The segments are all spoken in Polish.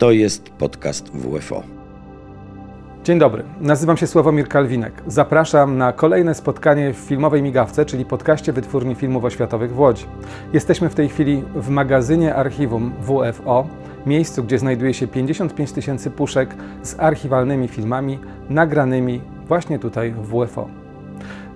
To jest podcast WFO. Dzień dobry, nazywam się Sławomir Kalwinek. Zapraszam na kolejne spotkanie w filmowej migawce, czyli podcaście Wytwórni Filmów Oświatowych w Łodzi. Jesteśmy w tej chwili w magazynie archiwum WFO, miejscu, gdzie znajduje się 55 tysięcy puszek z archiwalnymi filmami nagranymi właśnie tutaj w WFO.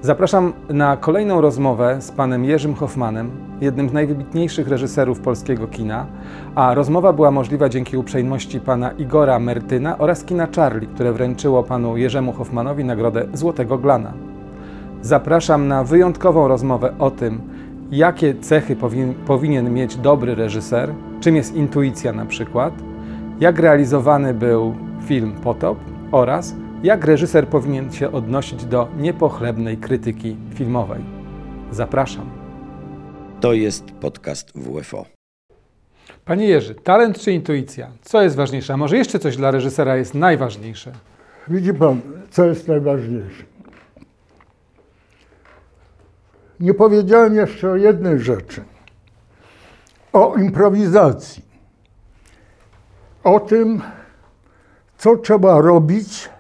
Zapraszam na kolejną rozmowę z panem Jerzym Hoffmanem, jednym z najwybitniejszych reżyserów polskiego kina, a rozmowa była możliwa dzięki uprzejmości pana Igora Mertyna oraz kina Charlie, które wręczyło panu Jerzemu Hoffmanowi nagrodę Złotego Glana. Zapraszam na wyjątkową rozmowę o tym, jakie cechy powin, powinien mieć dobry reżyser, czym jest intuicja na przykład, jak realizowany był film Potop oraz jak reżyser powinien się odnosić do niepochlebnej krytyki filmowej. Zapraszam. To jest podcast WFO. Panie Jerzy, talent czy intuicja? Co jest ważniejsze? A może jeszcze coś dla reżysera jest najważniejsze? Widzi pan, co jest najważniejsze? Nie powiedziałem jeszcze o jednej rzeczy. O improwizacji. O tym, co trzeba robić,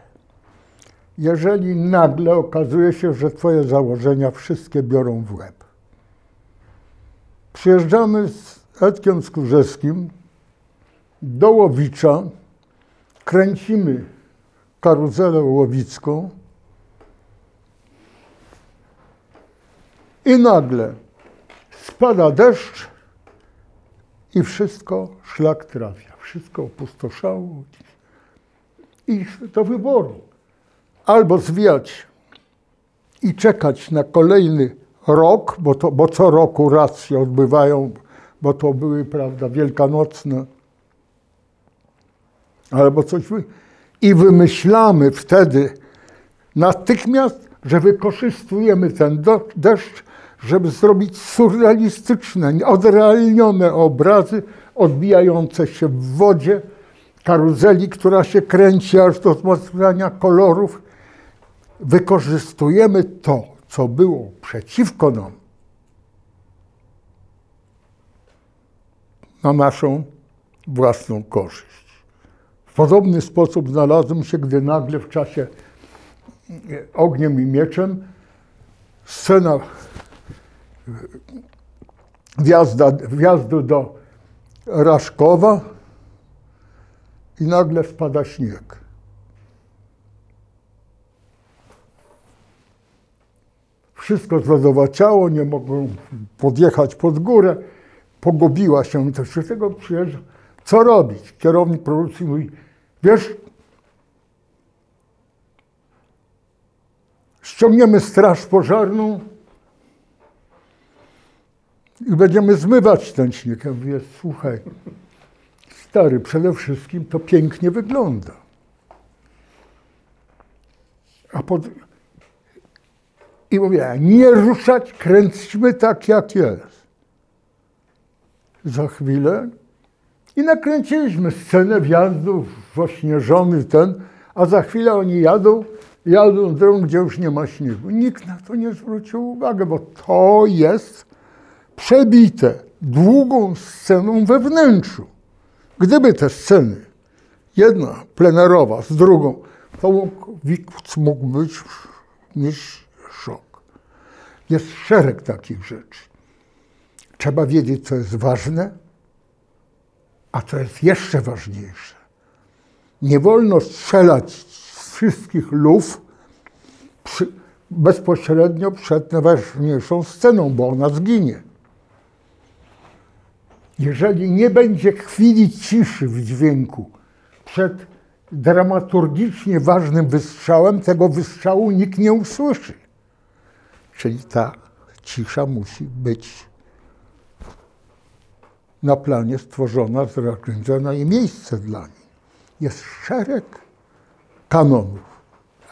jeżeli nagle okazuje się, że twoje założenia wszystkie biorą w łeb. Przyjeżdżamy z Edkiem Skórzewskim do Łowicza, kręcimy karuzelę łowicką i nagle spada deszcz i wszystko szlak trafia. Wszystko opustoszało i do wyboru. Albo zwijać i czekać na kolejny rok, bo, to, bo co roku raz się odbywają, bo to były, prawda, wielkanocne, albo coś. Wy... I wymyślamy wtedy natychmiast, że wykorzystujemy ten deszcz, żeby zrobić surrealistyczne, odrealnione obrazy odbijające się w wodzie, karuzeli, która się kręci aż do wzmocnienia kolorów. Wykorzystujemy to, co było przeciwko nam, na naszą własną korzyść. W podobny sposób znalazłem się, gdy nagle w czasie ogniem i mieczem scena wjazda, wjazdu do Raszkowa i nagle spada śnieg. Wszystko zlodowaciało, nie mogą podjechać pod górę. Pogubiła się to wszystkiego, przyjeżdża. Co robić? Kierownik produkcji mówi, wiesz, ściągniemy straż pożarną i będziemy zmywać ten śnieg. Ja mówię, słuchaj, stary, przede wszystkim to pięknie wygląda. A pod, i nie ruszać, kręćmy tak jak jest. Za chwilę i nakręciliśmy scenę wjazdu w ośnieżony ten, a za chwilę oni jadą, jadą drogą, gdzie już nie ma śniegu. Nikt na to nie zwrócił uwagi, bo to jest przebite długą sceną we wnętrzu. Gdyby te sceny, jedna plenerowa z drugą, to mógł, mógł być niż jest szereg takich rzeczy. Trzeba wiedzieć, co jest ważne, a co jest jeszcze ważniejsze. Nie wolno strzelać z wszystkich luf przy, bezpośrednio przed najważniejszą sceną, bo ona zginie. Jeżeli nie będzie chwili ciszy w dźwięku przed dramaturgicznie ważnym wystrzałem, tego wystrzału nikt nie usłyszy. Czyli ta cisza musi być na planie stworzona, zorganizowana i miejsce dla niej. Jest szereg kanonów.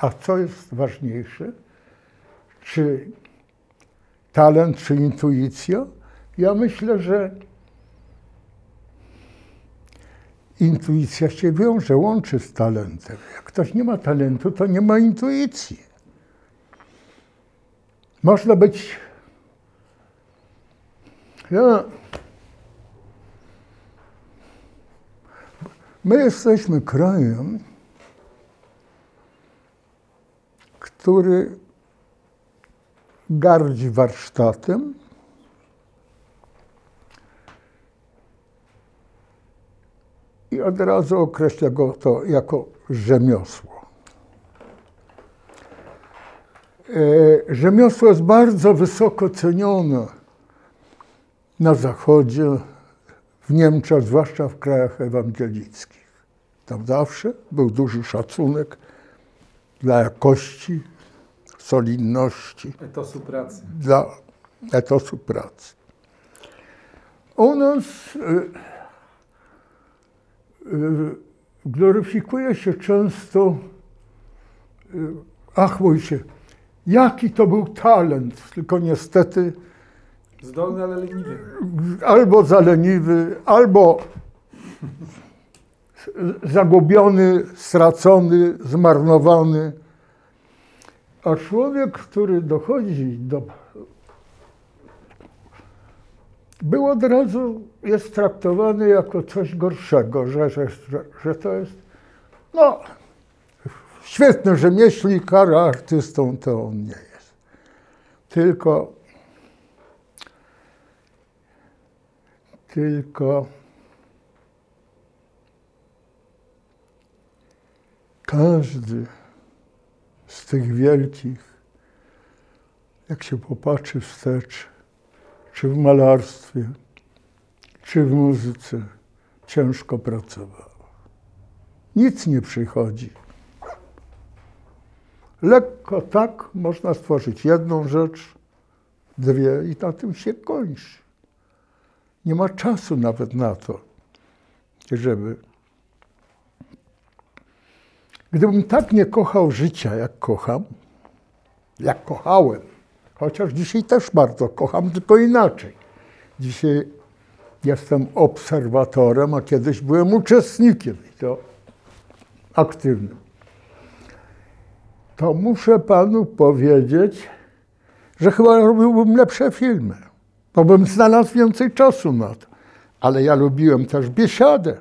A co jest ważniejsze? Czy talent, czy intuicja? Ja myślę, że intuicja się wiąże, łączy z talentem. Jak ktoś nie ma talentu, to nie ma intuicji. Można być. Ja My jesteśmy krajem, który gardzi warsztatem, i od razu określa go to jako rzemiosło. Rzemiosło jest bardzo wysoko cenione na Zachodzie, w Niemczech, zwłaszcza w krajach ewangelickich. Tam zawsze był duży szacunek dla jakości, solidności, Etosu pracy. dla etosu pracy. U nas y, y, gloryfikuje się często, y, ach mójcie, jaki to był talent, tylko niestety Zdolny, ale leniwy. albo zaleniwy, albo zagubiony, stracony, zmarnowany. A człowiek, który dochodzi do. Był od razu, jest traktowany jako coś gorszego, że, że, że, że to jest. No, świetny rzemieślnik, ale artystą to on nie jest. Tylko tylko każdy z tych wielkich, jak się popatrzy wstecz, czy w malarstwie, czy w muzyce, ciężko pracował. Nic nie przychodzi. Lekko tak można stworzyć jedną rzecz, dwie i na tym się kończy. Nie ma czasu nawet na to, żeby. Gdybym tak nie kochał życia, jak kocham, jak kochałem, chociaż dzisiaj też bardzo kocham, tylko inaczej. Dzisiaj jestem obserwatorem, a kiedyś byłem uczestnikiem i to aktywnym. To muszę panu powiedzieć, że chyba robiłbym lepsze filmy bo bym znalazł więcej czasu na to. Ale ja lubiłem też biesiadę.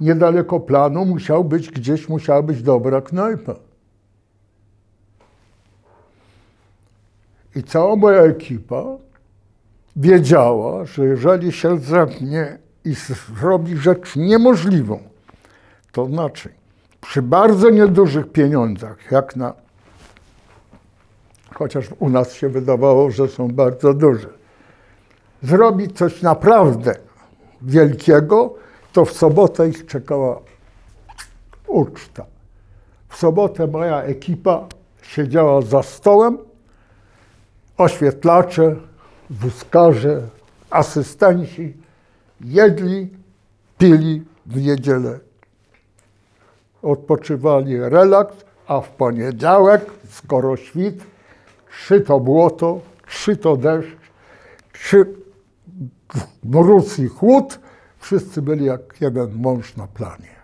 Niedaleko planu musiał być gdzieś, musiała być dobra knajpa. I cała moja ekipa wiedziała, że jeżeli się zepnie i zrobi rzecz niemożliwą, to znaczy przy bardzo niedużych pieniądzach, jak na chociaż u nas się wydawało, że są bardzo duże. Zrobić coś naprawdę wielkiego, to w sobotę ich czekała uczta. W sobotę moja ekipa siedziała za stołem, oświetlacze, wózkarze, asystenci jedli, pili w niedzielę. Odpoczywali relaks, a w poniedziałek, skoro świt, czy to błoto, czy to deszcz, czy mróz i chłód, wszyscy byli jak jeden mąż na planie.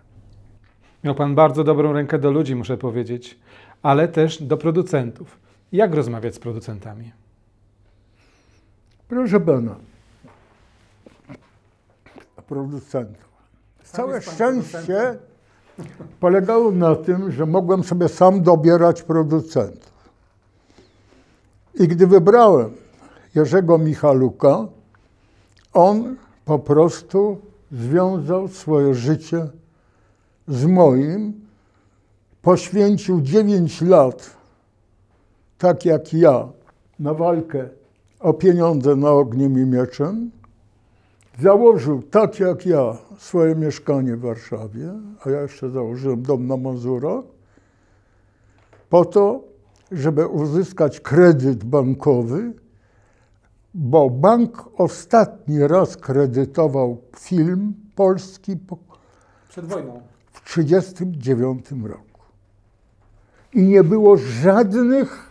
Miał Pan bardzo dobrą rękę do ludzi, muszę powiedzieć, ale też do producentów. Jak rozmawiać z producentami? Proszę pana, producentów. Całe szczęście polegało na tym, że mogłem sobie sam dobierać producentów. I gdy wybrałem Jerzego Michaluka, on po prostu związał swoje życie z moim, poświęcił 9 lat, tak jak ja, na walkę o pieniądze na ogniem i mieczem. Założył, tak jak ja, swoje mieszkanie w Warszawie, a ja jeszcze założyłem dom na Mazurach, po to, żeby uzyskać kredyt bankowy, bo bank ostatni raz kredytował film polski po, Przed wojną. w 1939 roku. I nie było żadnych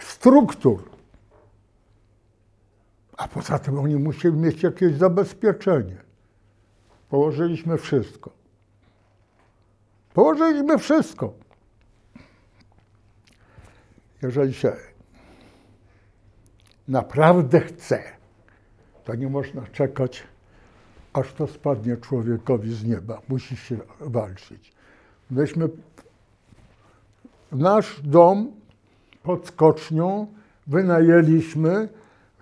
struktur. A poza tym oni musieli mieć jakieś zabezpieczenie. Położyliśmy wszystko. Położyliśmy wszystko. Jeżeli się naprawdę chce, to nie można czekać aż to spadnie człowiekowi z nieba. Musi się walczyć. Myśmy nasz dom pod skocznią wynajęliśmy.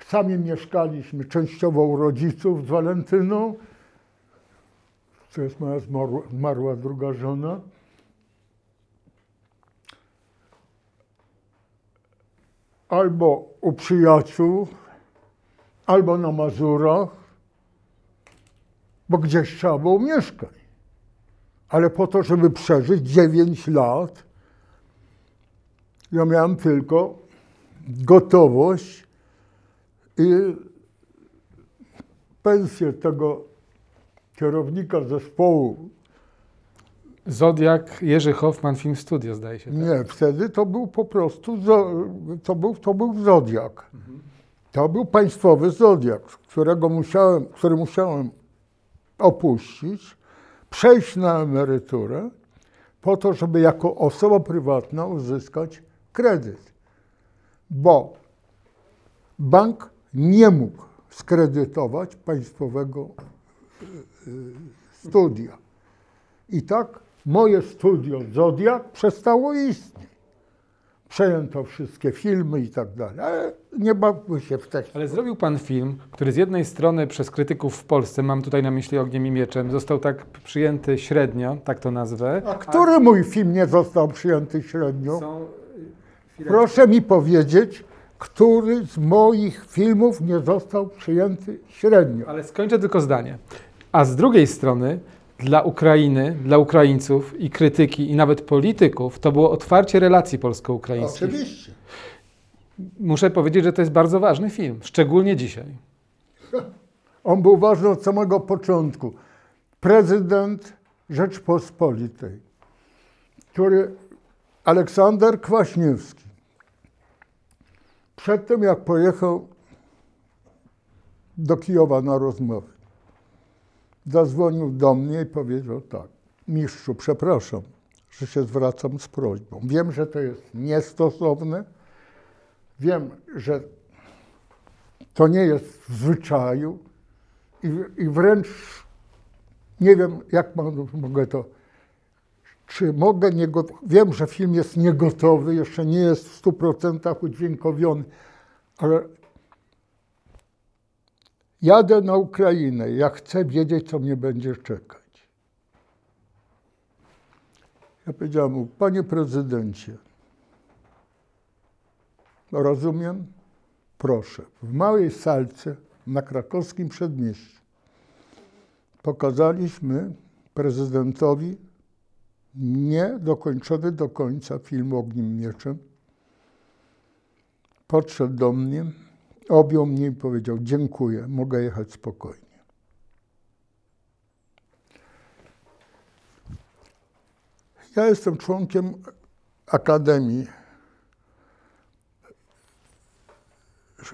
Sami mieszkaliśmy częściowo u rodziców z Walentyną. To jest moja zmarła, druga żona. Albo u przyjaciół, albo na Mazurach, bo gdzieś trzeba było mieszkać. Ale po to, żeby przeżyć 9 lat, ja miałem tylko gotowość i pensję tego kierownika zespołu. Zodiak, Jerzy Hoffman, Film Studio zdaje się. Tak? Nie, wtedy to był po prostu, to był, to był Zodiak. To był państwowy Zodiak, którego musiałem, który musiałem opuścić, przejść na emeryturę, po to, żeby jako osoba prywatna uzyskać kredyt. Bo bank nie mógł skredytować państwowego y, y, studia. I tak moje studio Zodiak przestało istnieć. Przejęto wszystkie filmy i tak dalej, ale nie bawmy się w te Ale zrobił pan film, który z jednej strony przez krytyków w Polsce, mam tutaj na myśli Ogniem i Mieczem, został tak przyjęty średnio, tak to nazwę. A który mój film nie został przyjęty średnio? Są, Proszę mi powiedzieć, który z moich filmów nie został przyjęty średnio. Ale skończę tylko zdanie. A z drugiej strony, dla Ukrainy, dla Ukraińców i krytyki, i nawet polityków, to było otwarcie relacji polsko-ukraińskich. Oczywiście. Muszę powiedzieć, że to jest bardzo ważny film, szczególnie dzisiaj. On był ważny od samego początku. Prezydent Rzeczpospolitej, który Aleksander Kwaśniewski, przed tym jak pojechał do Kijowa na rozmowę, zadzwonił do mnie i powiedział tak, mistrzu, przepraszam, że się zwracam z prośbą. Wiem, że to jest niestosowne, wiem, że to nie jest w zwyczaju i, i wręcz nie wiem, jak mogę to, czy mogę, nie got- wiem, że film jest niegotowy, jeszcze nie jest w 100% udźwiękowiony, ale jadę na Ukrainę, ja chcę wiedzieć, co mnie będzie czekać. Ja powiedziałem mu, panie prezydencie, rozumiem, proszę, w małej salce na krakowskim przedmieściu pokazaliśmy prezydentowi niedokończony do końca film Ogniem Mieczem. Podszedł do mnie, objął mnie i powiedział: Dziękuję, mogę jechać spokojnie. Ja jestem członkiem Akademii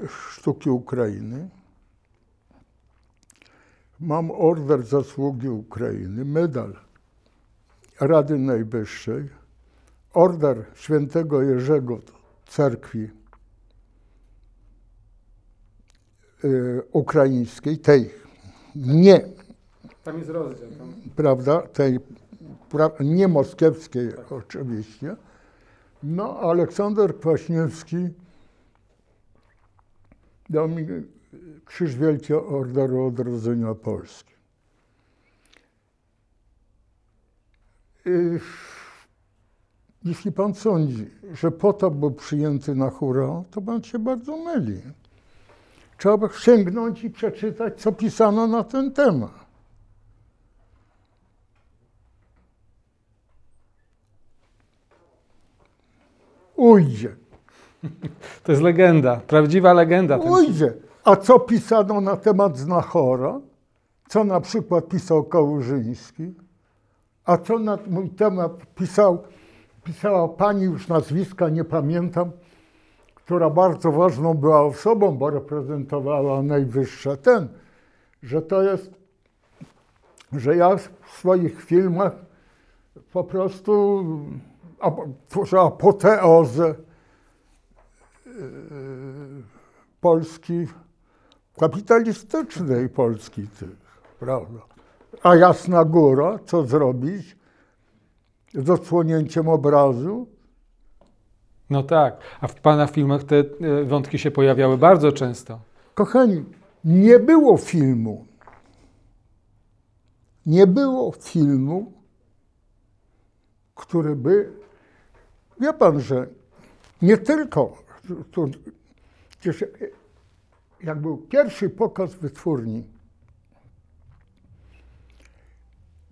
Sztuki Ukrainy. Mam order zasługi Ukrainy, medal Rady Najwyższej, order świętego Jerzego cerkwi y, ukraińskiej, tej nie, Tam jest rozdział. prawda, tej pra, nie moskiewskiej oczywiście. No, Aleksander Kwaśniewski dał mi Krzyż Wielki Orderu Odrodzenia Polski. Jeśli pan sądzi, że po to był przyjęty na hura, to pan się bardzo myli. Trzeba sięgnąć i przeczytać, co pisano na ten temat. Ujdzie. To jest legenda, prawdziwa legenda. Ujdzie. A co pisano na temat Znachora? Co na przykład pisał Kałużyński? A co na mój temat pisał, pisała pani, już nazwiska nie pamiętam, która bardzo ważną była osobą, bo reprezentowała najwyższe ten, że to jest, że ja w swoich filmach po prostu tworzę apoteozę yy, Polski kapitalistycznej Polski tych. prawda? A Jasna Góra, co zrobić z odsłonięciem obrazu? No tak, a w Pana filmach te e, wątki się pojawiały bardzo często. Kochani, nie było filmu. Nie było filmu, który by. Wie pan, że nie tylko. Tu, przecież jak był pierwszy pokaz wytwórni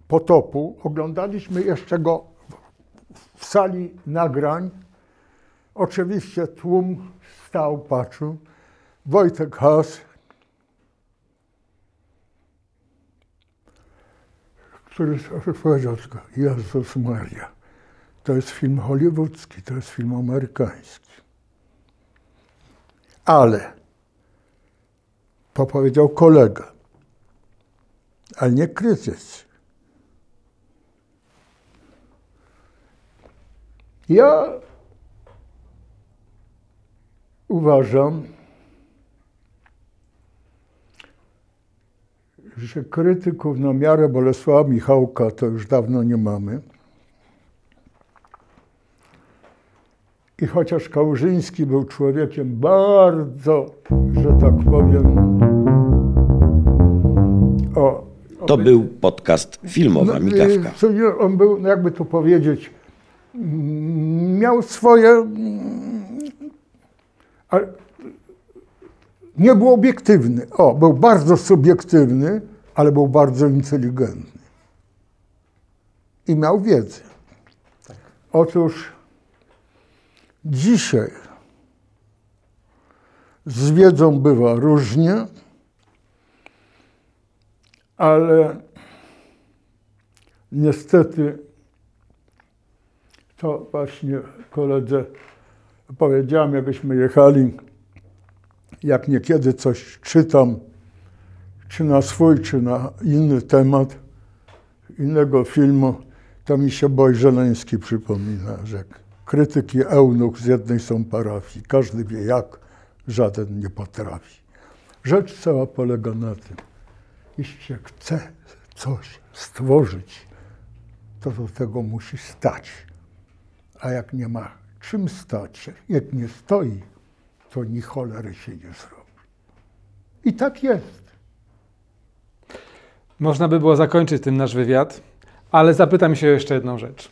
potopu, oglądaliśmy jeszcze go w- sali nagrań. Oczywiście tłum stał, patrzył. Wojtek Has, który powiedział tylko, Jezus Maria, to jest film hollywoodzki, to jest film amerykański. Ale, to powiedział kolega, ale nie krytycy. Ja uważam, że krytyków na miarę Bolesława Michałka to już dawno nie mamy. I chociaż Kałużyński był człowiekiem bardzo, że tak powiem, o, To był podcast Filmowa Migawka. co nie, on był, no jakby to powiedzieć, miał swoje, mm, ale nie był obiektywny. O, był bardzo subiektywny, ale był bardzo inteligentny. I miał wiedzę. Otóż dzisiaj z wiedzą bywa różnie, ale niestety to właśnie koledze powiedziałem, jakbyśmy jechali, jak niekiedy coś czytam, czy na swój, czy na inny temat innego filmu, to mi się Boj Żeleński przypomina, że krytyki eunuch z jednej są parafii. Każdy wie jak, żaden nie potrafi. Rzecz cała polega na tym, jeśli się chce coś stworzyć, to do tego musi stać. A jak nie ma czym stać, jak nie stoi, to ni cholery się nie zrobi. I tak jest. Można by było zakończyć tym nasz wywiad, ale zapytam się jeszcze jedną rzecz.